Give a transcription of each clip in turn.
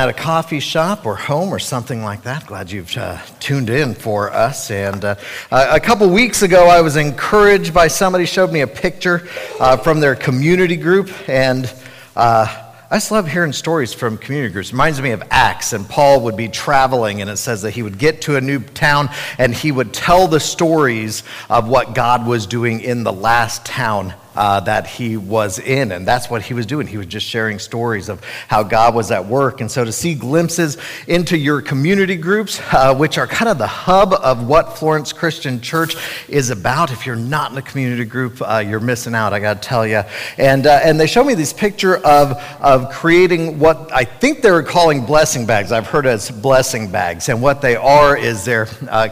at a coffee shop or home or something like that. Glad you've uh, tuned in for us. And uh, a couple weeks ago, I was encouraged by somebody showed me a picture uh, from their community group, and uh, I just love hearing stories from community groups. It reminds me of Acts, and Paul would be traveling, and it says that he would get to a new town and he would tell the stories of what God was doing in the last town uh, that he was in. And that's what he was doing. He was just sharing stories of how God was at work. And so to see glimpses into your community groups, uh, which are kind of the hub of what Florence Christian Church is about, if you're not in a community group, uh, you're missing out, I got to tell you. And, uh, and they show me this picture of, of creating what I think they were calling blessing bags. I've heard as blessing bags. And what they are is they're uh,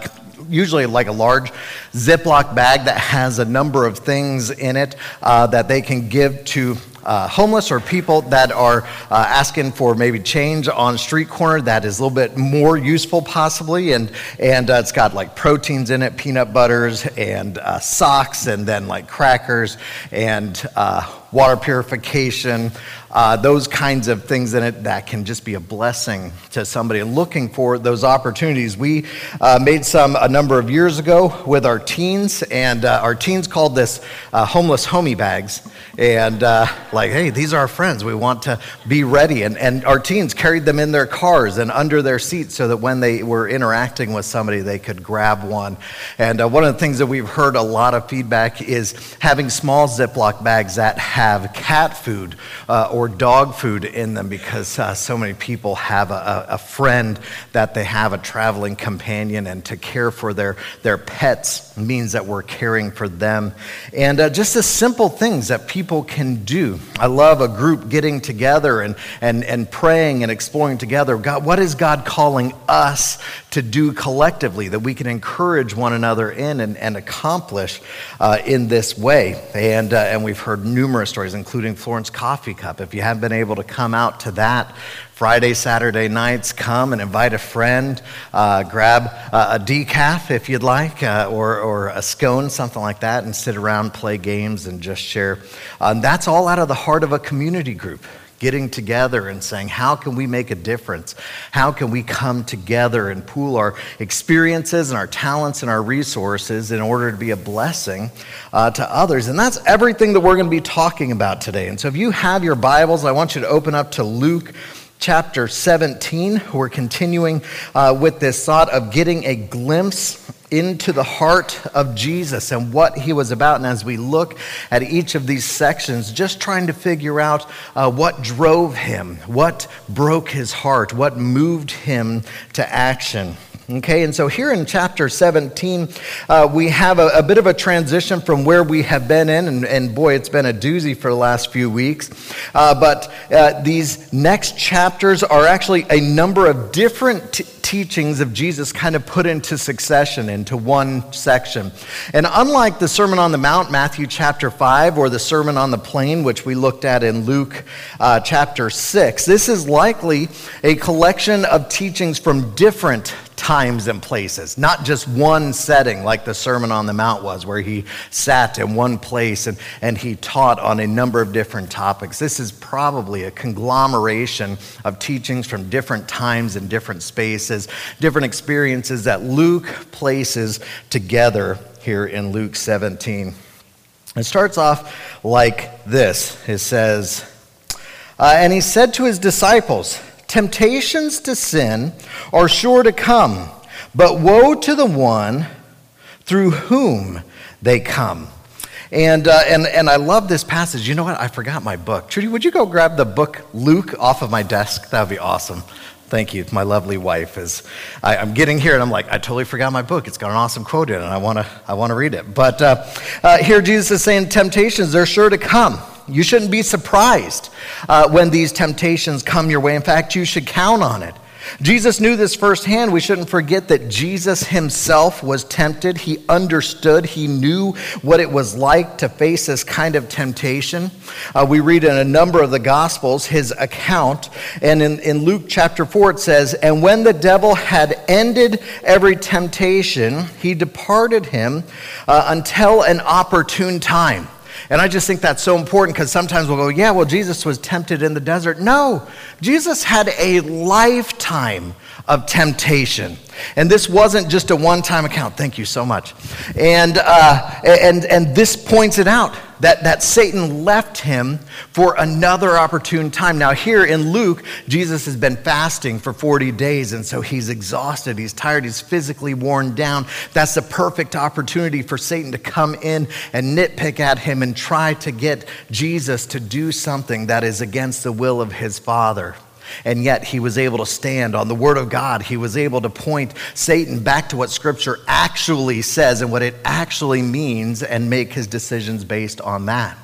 usually like a large Ziploc bag that has a number of things in it uh, that they can give to uh, homeless or people that are uh, asking for maybe change on street corner that is a little bit more useful possibly and and uh, it's got like proteins in it peanut butters and uh, socks and then like crackers and uh, water purification uh, those kinds of things in it that can just be a blessing to somebody looking for those opportunities. We made some a number of years ago with our teens, and uh, our teens called this uh, homeless homie bags. And uh, like, hey, these are our friends. We want to be ready. And, and our teens carried them in their cars and under their seats so that when they were interacting with somebody, they could grab one. And uh, one of the things that we've heard a lot of feedback is having small Ziploc bags that have cat food or or dog food in them because uh, so many people have a, a, friend that they have a traveling companion, and to care for their, their pets means that we're caring for them. And uh, just the simple things that people can do. I love a group getting together and, and, and praying and exploring together. God, what is God calling us to do collectively that we can encourage one another in and, and accomplish uh, in this way? And, uh, and we've heard numerous stories, including Florence Coffee Cup. If you haven't been able to come out to that Friday, Saturday nights, come and invite a friend, uh, grab a decaf if you'd like, uh, or, or a scone, something like that, and sit around, play games, and just share. Um, that's all out of the heart of a community group getting together and saying, How can we make a difference? How can we come together and pool our experiences and our talents and our resources in order to be a blessing uh, to others? And that's everything that we're going to be talking about today. And so if you have your Bibles, I want you to open up to Luke chapter 17. We're continuing uh, with this thought of getting a glimpse into the heart of Jesus and what he was about. And as we look at each of these sections, just trying to figure out uh, what drove him, what broke his heart, what moved him to action. Okay, and so here in chapter 17, uh, we have a, a, bit of a transition from where we have been in, and, and boy, it's been a doozy for the last few weeks. Uh, but uh, these next chapters are actually a number of different t- teachings of Jesus kind of put into succession into one section. And unlike the Sermon on the Mount, Matthew chapter 5, or the Sermon on the Plain, which we looked at in Luke uh, chapter 6, this is likely a collection of teachings from different times and places, not just one setting like the Sermon on the Mount was, where he sat in one place and, and he taught on a number of different topics. This is probably a conglomeration of teachings from different times and different spaces, different experiences that Luke places together here in Luke 17. It starts off like this it says, uh, And he said to his disciples, Temptations to sin are sure to come, but woe to the one through whom they come. And, uh, and, and I love this passage. You know what? I forgot my book. Trudy, would you go grab the book Luke off of my desk? That would be awesome. Thank you. My lovely wife is. I, am getting here and I'm like, I totally forgot my book. It's got an awesome quote in it, and I want to I wanna read it. But uh, uh, here Jesus is saying, Temptations, they're sure to come. You shouldn't be surprised uh, when these temptations come your way. In fact, you should count on it. Jesus knew this firsthand. We shouldn't forget that Jesus himself was tempted. He understood, he knew what it was like to face this kind of temptation. Uh, we read in a number of the Gospels his account. And in, in Luke chapter 4, it says, And when the devil had ended every temptation, he departed him uh, until an opportune time. And I just think that's so important because sometimes we'll go, yeah, well, Jesus was tempted in the desert. No, Jesus had a lifetime of temptation. And this wasn't just a one time account. Thank you so much. And, uh, and, and this points it out that, that Satan left him for another opportune time. Now, here in Luke, Jesus has been fasting for 40 days, and so he's exhausted, he's tired, he's physically worn down. That's the perfect opportunity for Satan to come in and nitpick at him and try to get Jesus to do something that is against the will of his Father. And yet he was able to stand on the Word of God. He was able to point Satan back to what Scripture actually says and what it actually means and make his decisions based on that.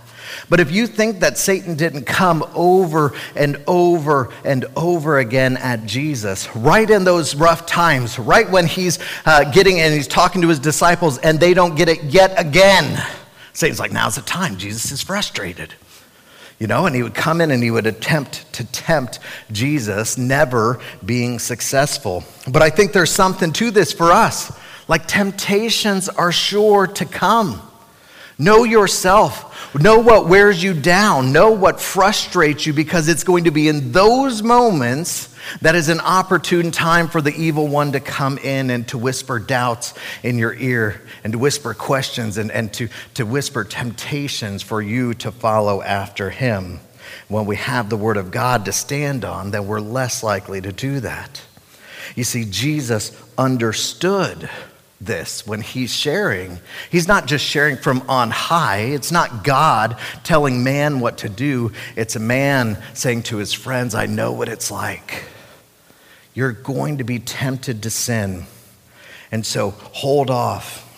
But if you think that Satan didn't come over and over and over again at Jesus, right in those rough times, right when he's uh, getting and he's talking to his disciples and they don't get it yet again, Satan's like, now's the time. Jesus is frustrated you know, and he would come in and he would attempt to tempt Jesus, never being successful. But I think there's something to this for us. Like temptations are sure to come. Know yourself. Know what wears you down. Know what frustrates you because it's going to be in those moments that is an opportune time for the evil one to come in and to whisper doubts in your ear and to whisper questions and, and to, to whisper temptations for you to follow after him. When we have the Word of God to stand on, then we're less likely to do that. You see, Jesus understood this when he's sharing. He's not just sharing from on high. It's not God telling man what to do. It's a man saying to his friends, I know what it's like you're going to be tempted to sin. And so hold off.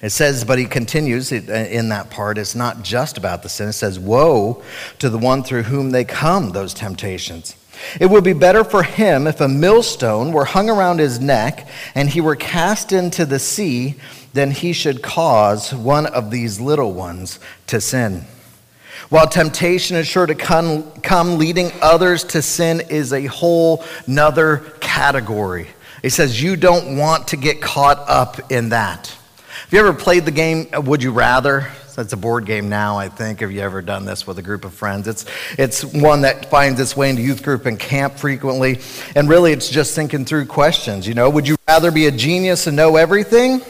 It says, but he continues uh, in that part, it's not just about the sin. It says, Woe to the one through whom they come, those temptations. It would be better for him if a millstone were hung around his neck and he were cast into the sea than he should cause one of these little ones to sin. While temptation is sure to come, leading others to sin is a whole nother category. It says you don't want to get caught up in that. Have you ever played the game uh, Would You Rather? It's a board game now, I think. Have you ever done this with a group of friends? It's, it's one that finds its way into youth group and camp frequently. And really, it's just thinking through questions. You know, would you rather be a genius and know everything?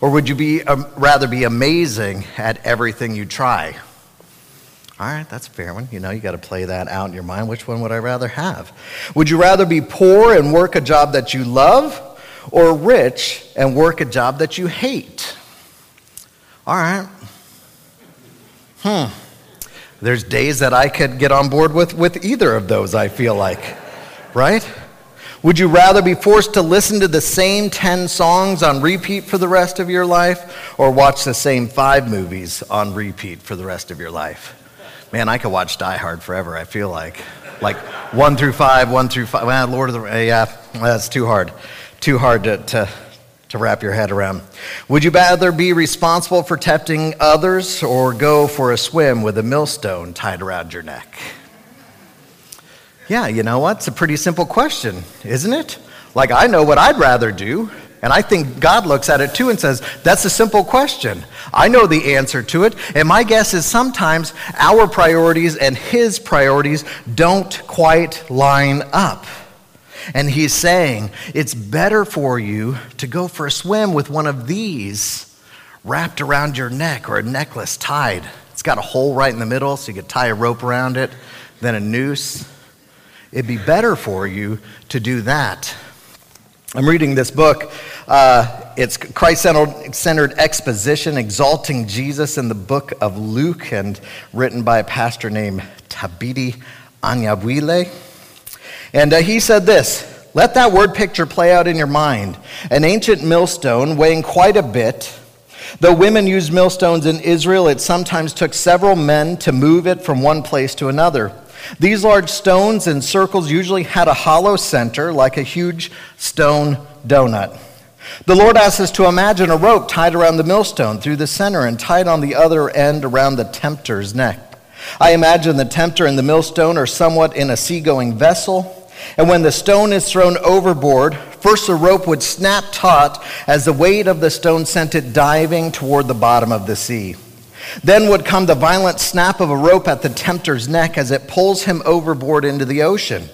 Or would you be, um, rather be amazing at everything you try? All right, that's a fair one. You know, you got to play that out in your mind. Which one would I rather have? Would you rather be poor and work a job that you love, or rich and work a job that you hate? All right. Hmm. There's days that I could get on board with, with either of those, I feel like. Right? Would you rather be forced to listen to the same 10 songs on repeat for the rest of your life, or watch the same five movies on repeat for the rest of your life? Man, I could watch Die Hard forever, I feel like. Like one through five, one through five. Lord of the yeah, that's too hard. Too hard to, to, to wrap your head around. Would you rather be responsible for tempting others or go for a swim with a millstone tied around your neck? Yeah, you know what? It's a pretty simple question, isn't it? Like, I know what I'd rather do. And I think God looks at it too and says, that's a simple question. I know the answer to it. And my guess is sometimes our priorities and his priorities don't quite line up. And he's saying, it's better for you to go for a swim with one of these wrapped around your neck or a necklace tied. It's got a hole right in the middle so you could tie a rope around it, then a noose. It'd be better for you to do that I'm reading this book. Uh, it's Christ centered exposition, exalting Jesus in the book of Luke, and written by a pastor named Thabiti Anyabwile. And uh, he said this Let that word picture play out in your mind. An ancient millstone weighing quite a bit. Though women used millstones in Israel, it sometimes took several men to move it from one place to another. These large stones in circles usually had a hollow center, like a huge stone donut. The Lord asks us to imagine a rope tied around the millstone through the center and tied on the other end around the tempter's neck. I imagine the tempter and the millstone are somewhat in a seagoing vessel. And when the stone is thrown overboard, first the rope would snap taut as the weight of the stone sent it diving toward the bottom of the sea. Then would come the violent snap of a rope at the tempter's neck as it pulls him overboard into the ocean.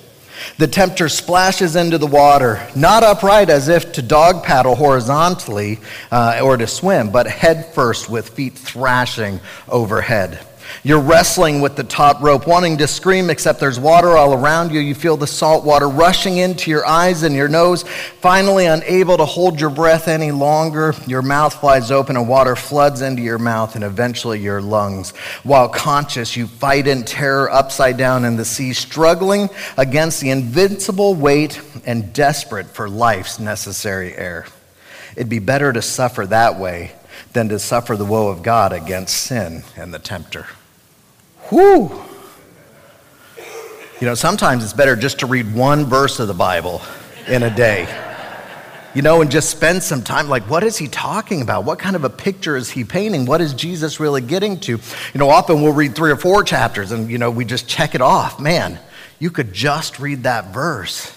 The tempter splashes into the water, not upright as if to dog paddle horizontally uh, or to swim, but head first with feet thrashing overhead. You're wrestling with the top rope, wanting to scream, except there's water all around you. You feel the salt water rushing into your eyes and your nose. Finally, unable to hold your breath any longer, your mouth flies open and water floods into your mouth and eventually your lungs. While conscious, you fight in terror upside down in the sea, struggling against the invincible weight and desperate for life's necessary air. It'd be better to suffer that way than to suffer the woe of God against sin and the tempter. Whew. You know, sometimes it's better just to read one verse of the Bible in a day. You know, and just spend some time like, what is he talking about? What kind of a picture is he painting? What is Jesus really getting to? You know, often we'll read three or four chapters and, you know, we just check it off. Man, you could just read that verse.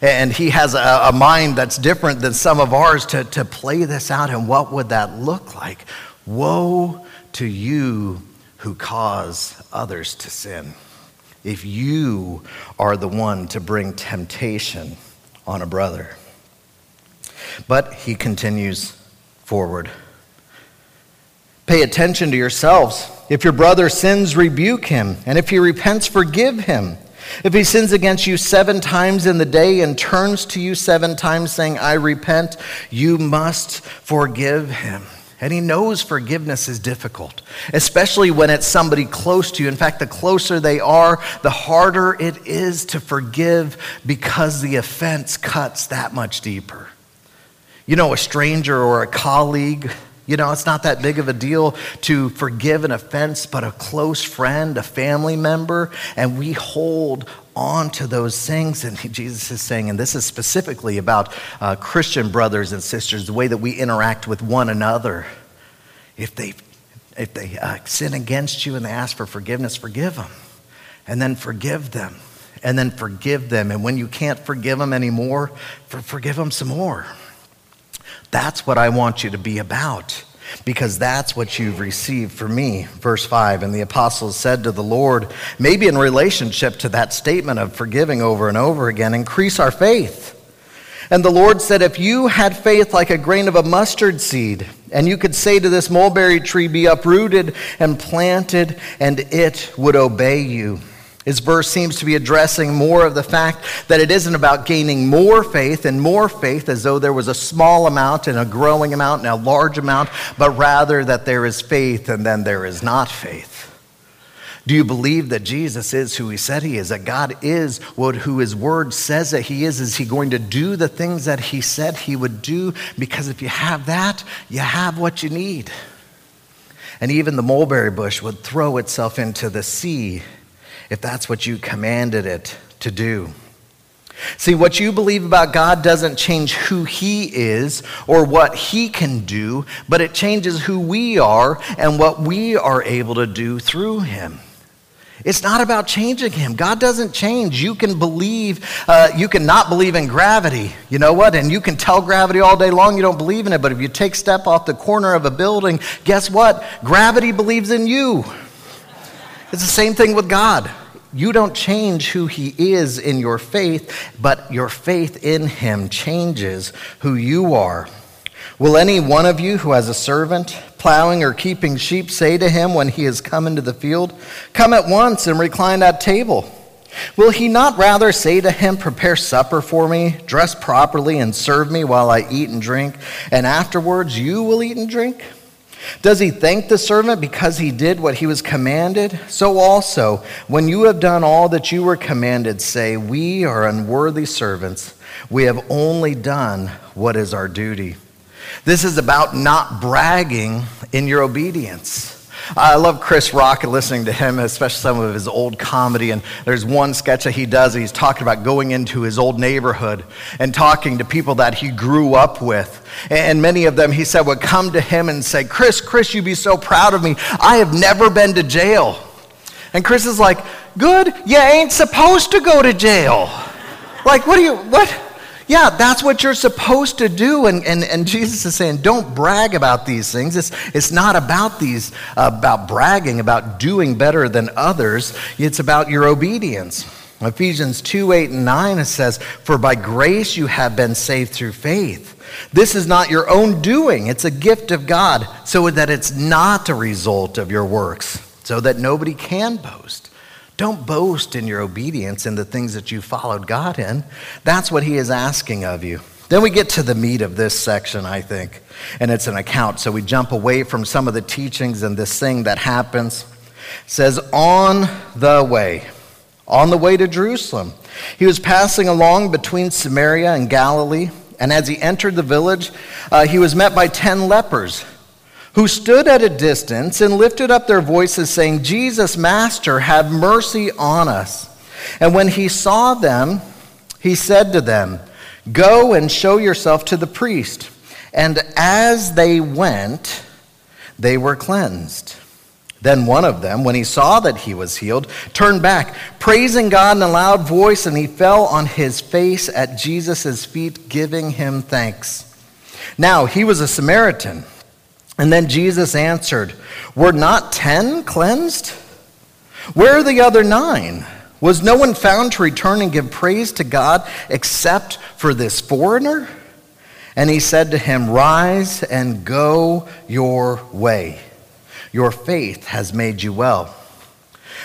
And he has a, a mind that's different than some of ours to, to play this out. And what would that look like? Woe to you who cause others to sin. If you are the one to bring temptation on a brother. But he continues forward. Pay attention to yourselves. If your brother sins, rebuke him. And if he repents, forgive him. If he sins against you seven times in the day and turns to you seven times saying, I repent, you must forgive him. And he knows forgiveness is difficult, especially when it's somebody close to you. In fact, the closer they are, the harder it is to forgive because the offense cuts that much deeper. You know, a stranger or a colleague, you know, it's not that big of a deal to forgive an offense, but a close friend, a family member, and we hold on to those things. And Jesus is saying, and this is specifically about uh, Christian brothers and sisters, the way that we interact with one another. If they, if they uh, sin against you and they ask for forgiveness, forgive them. And then forgive them. And then forgive them. And when you can't forgive them anymore, for, forgive them some more. That's what I want you to be about because that's what you've received from me. Verse 5 And the apostles said to the Lord, maybe in relationship to that statement of forgiving over and over again, increase our faith. And the Lord said, If you had faith like a grain of a mustard seed, and you could say to this mulberry tree, Be uprooted and planted, and it would obey you his verse seems to be addressing more of the fact that it isn't about gaining more faith and more faith as though there was a small amount and a growing amount and a large amount, but rather that there is faith and then there is not faith. Do you believe that Jesus is who he said he is, that God is what, who his word says that he is? Is he going to do the things that he said he would do? Because if you have that, you have what you need. And even the mulberry bush would throw itself into the sea if that's what you commanded it to do. See, what you believe about God doesn't change who He is or what He can do, but it changes who we are and what we are able to do through Him. It's not about changing him. God doesn't change. You can believe, uh, you can not believe in gravity. You know what? And you can tell gravity all day long you don't believe in it. But if you take step off the corner of a building, guess what? Gravity believes in you. It's the same thing with God. You don't change who he is in your faith, but your faith in him changes who you are. Will any one of you who has a servant plowing or keeping sheep say to him when he has come into the field, Come at once and recline at table? Will he not rather say to him, Prepare supper for me, dress properly, and serve me while I eat and drink, and afterwards you will eat and drink? Does he thank the servant because he did what he was commanded? So also, when you have done all that you were commanded, say, We are unworthy servants. We have only done what is our duty. This is about not bragging in your obedience. I love Chris Rock and listening to him, especially some of his old comedy. And there's one sketch that he does, he's talking about going into his old neighborhood and talking to people that he grew up with. And many of them, he said, would come to him and say, Chris, Chris, you'd be so proud of me. I have never been to jail. And Chris is like, Good, you ain't supposed to go to jail. Like, what do you, what? Yeah, that's what you're supposed to do. And, and, and Jesus is saying, don't brag about these things. It's, it's not about these, about bragging, about doing better than others. It's about your obedience. Ephesians 2 8 and 9, it says, For by grace you have been saved through faith. This is not your own doing, it's a gift of God, so that it's not a result of your works, so that nobody can boast. Don't boast in your obedience in the things that you followed God in. That's what he is asking of you. Then we get to the meat of this section, I think, and it's an account. So we jump away from some of the teachings and this thing that happens. It says, On the way, on the way to Jerusalem, he was passing along between Samaria and Galilee, and as he entered the village, uh, he was met by ten lepers who stood at a distance and lifted up their voices, saying, Jesus, Master, have mercy on us. And when he saw them, he said to them, Go and show yourself to the priest. And as they went, they were cleansed. Then one of them, when he saw that he was healed, turned back, praising God in a loud voice, and he fell on his face at Jesus' feet, giving him thanks. Now, he was a Samaritan. And then Jesus answered, Were not ten cleansed? Where are the other nine? Was no one found to return and give praise to God except for this foreigner? And he said to him, Rise and go your way. Your faith has made you well.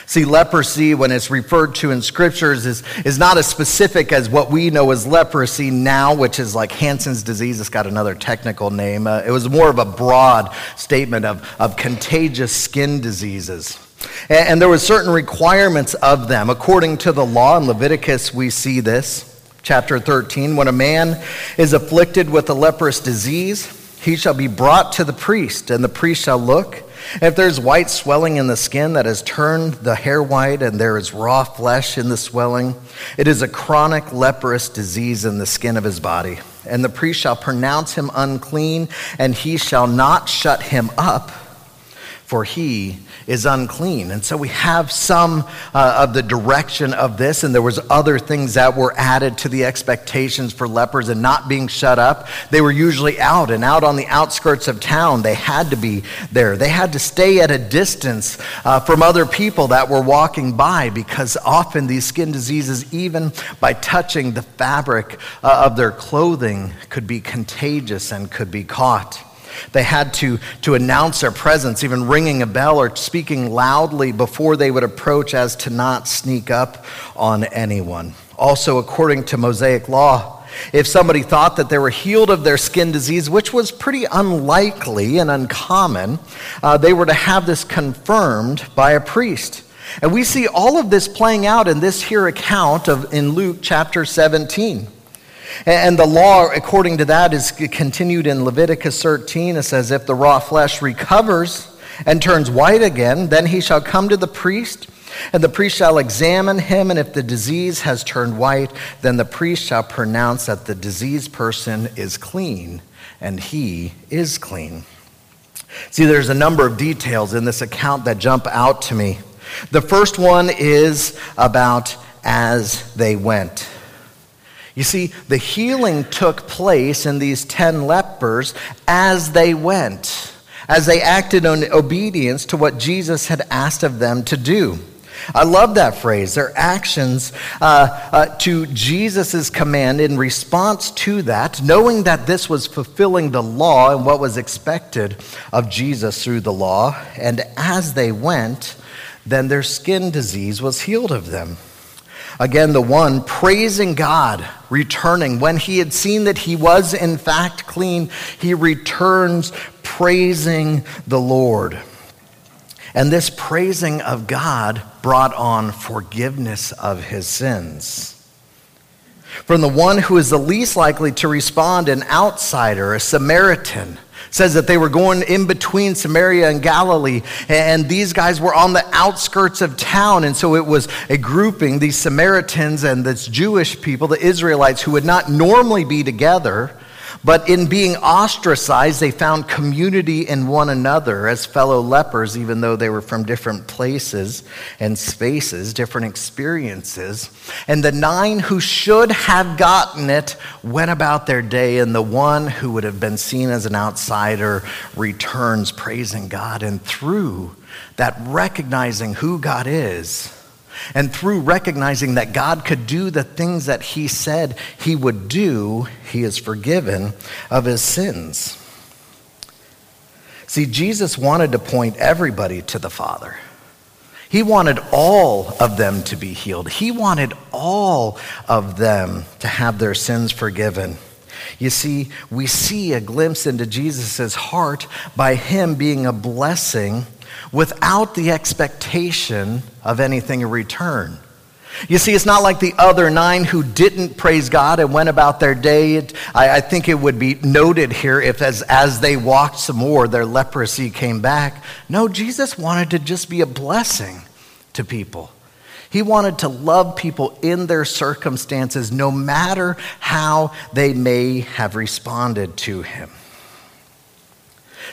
See, leprosy, when it's referred to in scriptures, is, is not as specific as what we know as leprosy now, which is like Hansen's disease. It's got another technical name. Uh, it was more of a broad statement of, of contagious skin diseases. And, and there were certain requirements of them. According to the law in Leviticus, we see this. Chapter 13 When a man is afflicted with a leprous disease, he shall be brought to the priest, and the priest shall look. If there's white swelling in the skin that has turned the hair white and there is raw flesh in the swelling, it is a chronic leprous disease in the skin of his body. And the priest shall pronounce him unclean, and he shall not shut him up, for he is unclean. And so we have some uh, of the direction of this, and there was other things that were added to the expectations for lepers and not being shut up. They were usually out and out on the outskirts of town. They had to be there. They had to stay at a distance uh, from other people that were walking by because often these skin diseases, even by touching the fabric uh, of their clothing, could be contagious and could be caught. They had to, to announce their presence, even ringing a bell or speaking loudly before they would approach as to not sneak up on anyone. Also, according to Mosaic law, if somebody thought that they were healed of their skin disease, which was pretty unlikely and uncommon, uh, they were to have this confirmed by a priest. And we see all of this playing out in this here account of in Luke chapter 17. And the law, according to that, is continued in Leviticus 13. It says, If the raw flesh recovers and turns white again, then he shall come to the priest, and the priest shall examine him. And if the disease has turned white, then the priest shall pronounce that the diseased person is clean, and he is clean. See, there's a number of details in this account that jump out to me. The first one is about as they went. You see, the healing took place in these 10 lepers as they went, as they acted in obedience to what Jesus had asked of them to do. I love that phrase. Their actions uh, uh, to Jesus' command in response to that, knowing that this was fulfilling the law and what was expected of Jesus through the law. And as they went, then their skin disease was healed of them. Again, the one praising God, returning. When he had seen that he was in fact clean, he returns praising the Lord. And this praising of God brought on forgiveness of his sins. From the one who is the least likely to respond, an outsider, a Samaritan, says that they were going in between Samaria and Galilee, and these guys were on the outskirts of town. And so it was a grouping, these Samaritans and this Jewish people, the Israelites, who would not normally be together, But in being ostracized, they found community in one another as fellow lepers, even though they were from different places and spaces, different experiences. And the nine who should have gotten it went about their day, and the one who would have been seen as an outsider returns praising God. And through that recognizing who God is, and through recognizing that God could do the things that he said he would do, he is forgiven of his sins. See, Jesus wanted to point everybody to the Father. He wanted all of them to be healed. He wanted all of them to have their sins forgiven. You see, we see a glimpse into Jesus' heart by him being a blessing without the expectation of anything in return. You see, it's not like the other nine who didn't praise God and went about their day. I, I, think it would be noted here if, as, as they walked some more, their leprosy came back. No, Jesus wanted to just be a blessing to people. He wanted to love people in their circumstances, no matter how they may have responded to him.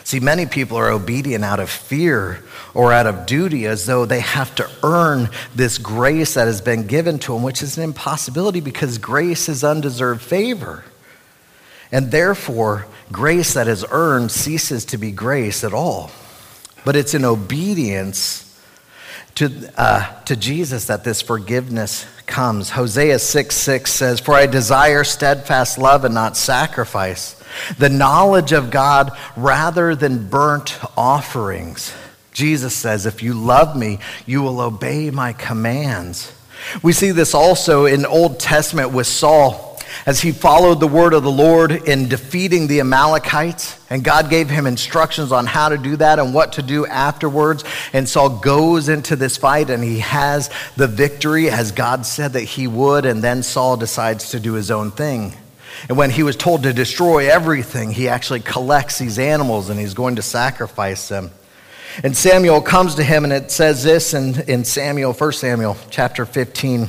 See, many people are obedient out of fear or out of duty as though they have to earn this grace that has been given to them, which is an impossibility because grace is undeserved favor. And therefore, grace that is earned ceases to be grace at all. But it's in obedience to, uh, to Jesus that this forgiveness comes. Hosea 6 6 says, For I desire steadfast love and not sacrifice the knowledge of God rather than burnt offerings. Jesus says, If you love me, you will obey my commands. We see this also in Old Testament with Saul as he followed the word of the Lord in defeating the Amalekites. And God gave him instructions on how to do that and what to do afterwards. And Saul goes into this fight and he has the victory as God said that he would. And then Saul decides to do his own thing. And when he was told to destroy everything, he actually collects these animals and he's going to sacrifice them. And Samuel comes to him and it says this in, in Samuel, 1 Samuel chapter 15.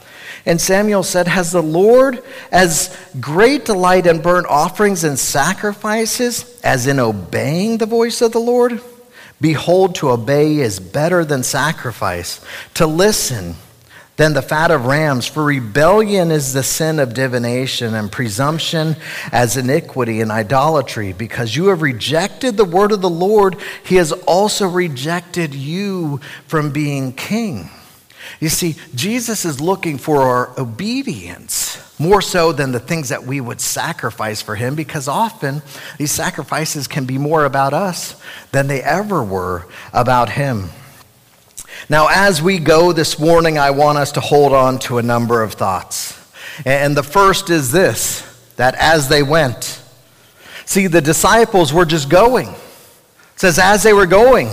And Samuel said, Has the Lord as great delight in burnt offerings and sacrifices as in obeying the voice of the Lord? Behold, to obey is better than sacrifice, to listen than the fat of rams. For rebellion is the sin of divination, and presumption as iniquity and idolatry. Because you have rejected the word of the Lord, he has also rejected you from being king. You see, Jesus is looking for our obedience more so than the things that we would sacrifice for him, because often these sacrifices can be more about us than they ever were about him. Now, as we go this morning, I want us to hold on to a number of thoughts. And the first is this that as they went, see, the disciples were just going. It says, as they were going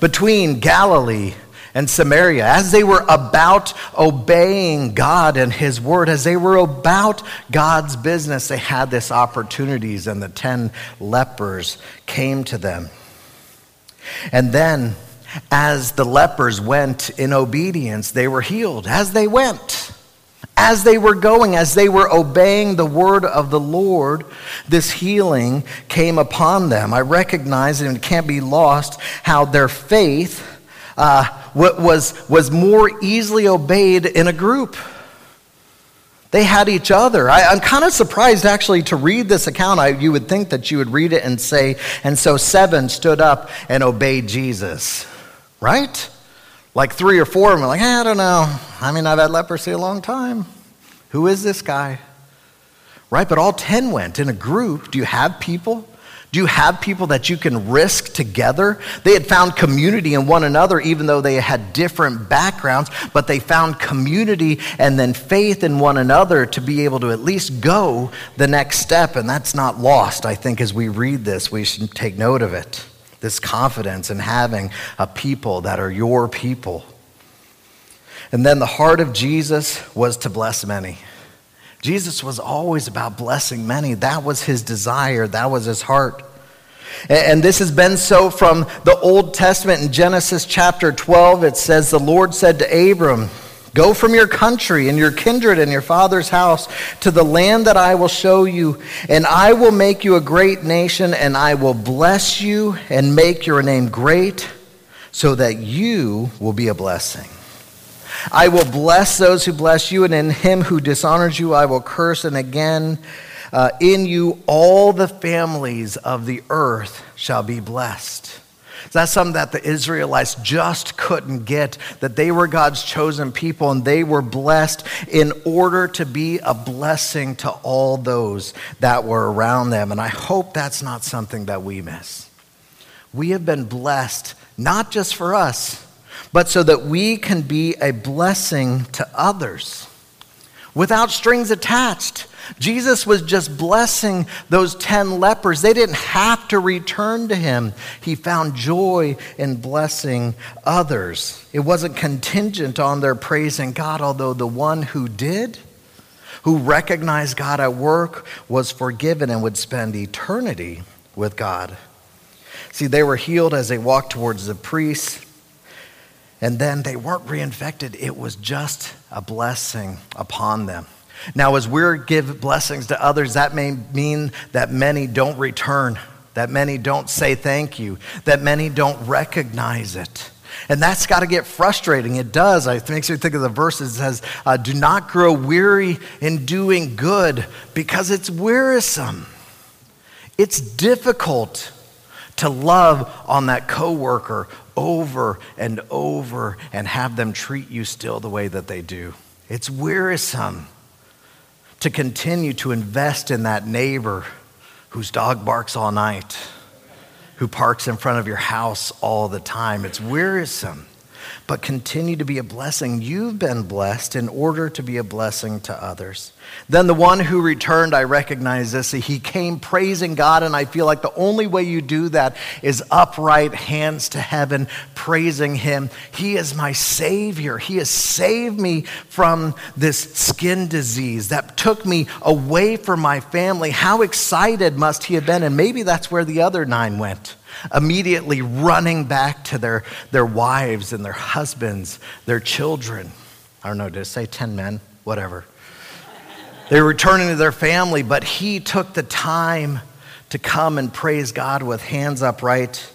between Galilee and Samaria, as they were about obeying God and His word, as they were about God's business, they had this opportunities, and the ten lepers came to them. And then as the lepers went in obedience, they were healed. As they went, as they were going, as they were obeying the word of the Lord, this healing came upon them. I recognize, and it can't be lost, how their faith uh, was, was more easily obeyed in a group. They had each other. I, am kind of surprised actually to read this account. I, you would think that you would read it and say, and so seven stood up and obeyed Jesus right? Like three or four of them like, I don't know. I mean, I've had leprosy a long time. Who is this guy? Right? But all 10 went in a group. Do you have people? Do you have people that you can risk together? They had found community in one another, even though they had different backgrounds, but they found community and then faith in one another to be able to at least go the next step. And that's not lost, I think, as we read this. We should take note of it this confidence in having a people that are your people. And then the heart of Jesus was to bless many. Jesus was always about blessing many. That was his desire, that was his heart. And this has been so from the Old Testament in Genesis chapter 12. It says, The Lord said to Abram, Go from your country and your kindred and your father's house to the land that I will show you, and I will make you a great nation, and I will bless you and make your name great, so that you will be a blessing. I will bless those who bless you, and in him who dishonors you, I will curse. And again, uh, in you, all the families of the earth shall be blessed. That's something that the Israelites just couldn't get, that they were God's chosen people and they were blessed in order to be a blessing to all those that were around them. And I hope that's not something that we miss. We have been blessed not just for us, but so that we can be a blessing to others without strings attached. Jesus was just blessing those 10 lepers. They didn't have to return to him. He found joy in blessing others. It wasn't contingent on their praising God, although the one who did, who recognized God at work, was forgiven and would spend eternity with God. See, they were healed as they walked towards the priest. And then they weren't reinfected. It was just a blessing upon them. Now, as we give blessings to others, that may mean that many don't return, that many don't say thank you, that many don't recognize it. And that's got to get frustrating. It does. It makes me think of the verse that says, uh, Do not grow weary in doing good because it's wearisome. It's difficult to love on that coworker over and over and have them treat you still the way that they do. It's wearisome to continue to invest in that neighbor whose dog barks all night, who parks in front of your house all the time. It's wearisome but continue to be a blessing. You've been blessed in order to be a blessing to others. Then the one who returned, I recognize this. He came praising God, and I feel like the only way you do that is upright, hands to heaven, praising Him. He is my Savior. He has saved me from this skin disease that took me away from my family. How excited must He have been? And maybe that's where the other nine went immediately running back to their, their wives and their husbands, their children. I don't know, did it say 10 men? Whatever. They were returning to their family, but he took the time to come and praise God with hands upright,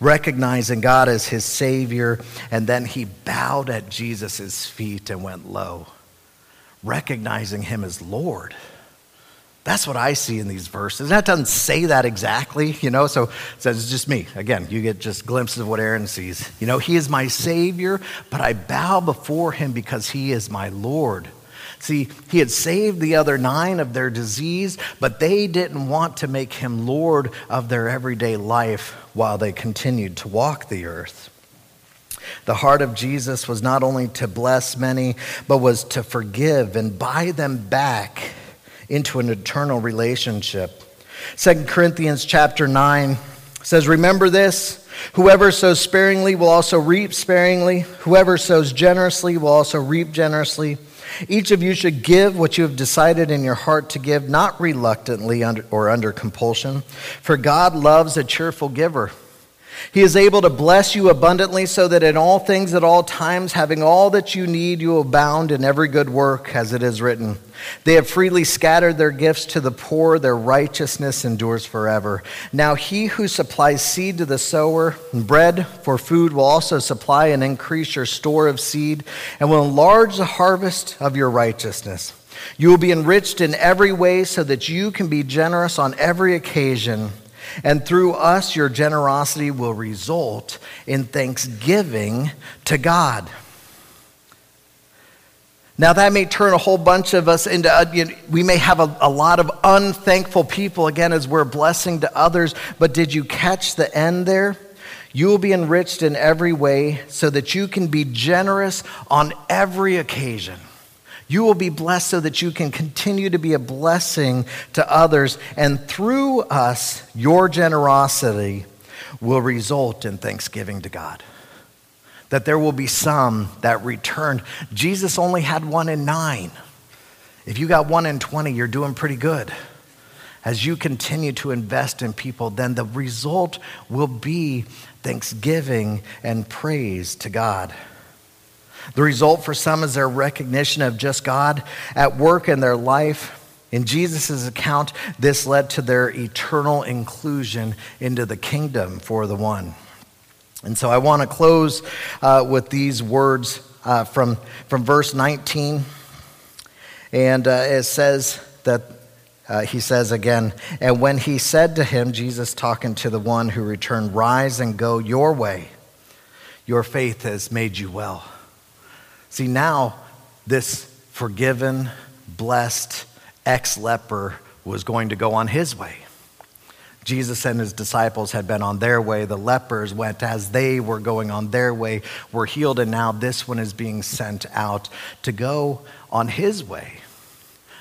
recognizing God as his Savior, and then he bowed at Jesus' feet and went low, recognizing him as Lord. That's what I see in these verses. That doesn't say that exactly, you know, so it says it's just me. Again, you get just glimpses of what Aaron sees. You know, he is my Savior, but I bow before him because he is my Lord. See, he had saved the other nine of their disease, but they didn't want to make him Lord of their everyday life while they continued to walk the earth. The heart of Jesus was not only to bless many, but was to forgive and buy them back into an eternal relationship. 2 Corinthians chapter 9 says, Remember this whoever sows sparingly will also reap sparingly, whoever sows generously will also reap generously. Each of you should give what you have decided in your heart to give, not reluctantly or under compulsion, for God loves a cheerful giver. He is able to bless you abundantly so that in all things at all times, having all that you need, you abound in every good work, as it is written. They have freely scattered their gifts to the poor, their righteousness endures forever. Now, he who supplies seed to the sower and bread for food will also supply and increase your store of seed and will enlarge the harvest of your righteousness. You will be enriched in every way so that you can be generous on every occasion and through us, your generosity will result in thanksgiving to God. Now, that may turn a whole bunch of us into, uh, you know, we may have a, a lot of unthankful people again as we're blessing to others, but did you catch the end there? You will be enriched in every way so that you can be generous on every occasion. You will be blessed so that you can continue to be a blessing to others. And through us, your generosity will result in thanksgiving to God. that there will be some that returned. Jesus only had one in nine. If you got one in 20, you're doing pretty good. As you continue to invest in people, then the result will be thanksgiving and praise to God. The result for some is their recognition of just God at work in their life. In Jesus' account, this led to their eternal inclusion into the kingdom for the one. And so I want to close uh, with these words uh, from, from verse 19. And uh, it says that uh, he says again, and when he said to him, Jesus talking to the one who returned, Rise and go your way. Your faith has made you well. See, now this forgiven, blessed ex leper was going to go on his way. Jesus and his disciples had been on their way. The lepers went as they were going on their way, were healed, and now this one is being sent out to go on his way.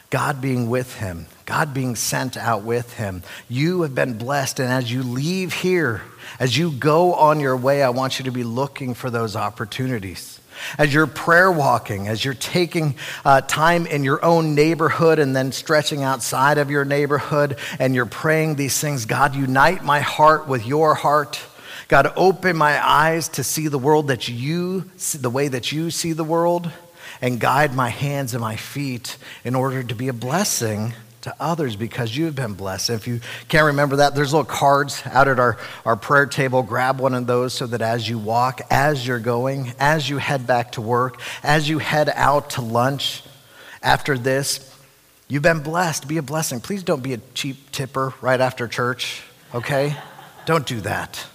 God being with him, God being sent out with him. You have been blessed, and as you leave here, as you go on your way, I want you to be looking for those opportunities as you're prayer walking, as you're taking uh, time in your own neighborhood and then stretching outside of your neighborhood, and you're praying these things God, unite my heart with your heart. God, open my eyes to see the world that you, the way that you see the world, and guide my hands and my feet in order to be a blessing to others because you've been blessed. If you can't remember that, there's little cards out at our, our prayer table. Grab one of those so that as you walk, as you're going, as you head back to work, as you head out to lunch after this, you've been blessed. Be a blessing. Please don't be a cheap tipper right after church, okay? don't do that.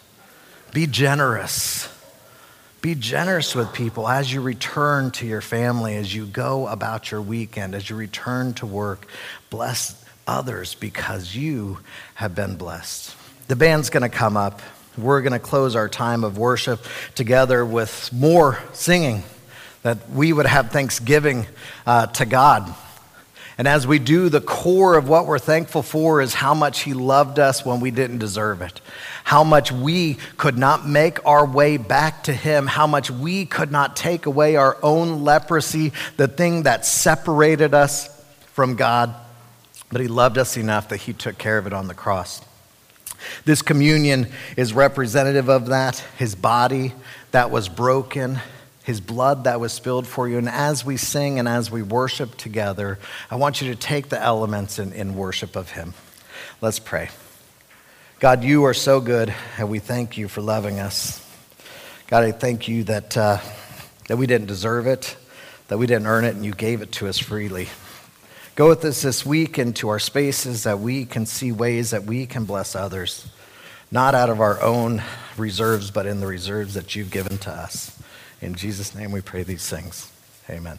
Be generous. Be generous with people as you return to your family, as you go about your weekend, as you return to work. Bless others because you have been blessed. The band's going to come up. We're going to close our time of worship together with more singing, that we would have thanksgiving uh, to God. And as we do, the core of what we're thankful for is how much He loved us when we didn't deserve it, how much we could not make our way back to Him, how much we could not take away our own leprosy, the thing that separated us from God. But He loved us enough that He took care of it on the cross. This communion is representative of that, His body that was broken his blood that was spilled for you. And as we sing and as we worship together, I want you to take the elements in, in worship of him. Let's pray. God, you are so good, and we thank you for loving us. God, I thank you that, uh, that we didn't deserve it, that we didn't earn it, and you gave it to us freely. Go with us this week into our spaces that we can see ways that we can bless others, not out of our own reserves, but in the reserves that you've given to us. In Jesus' name we pray these things. Amen.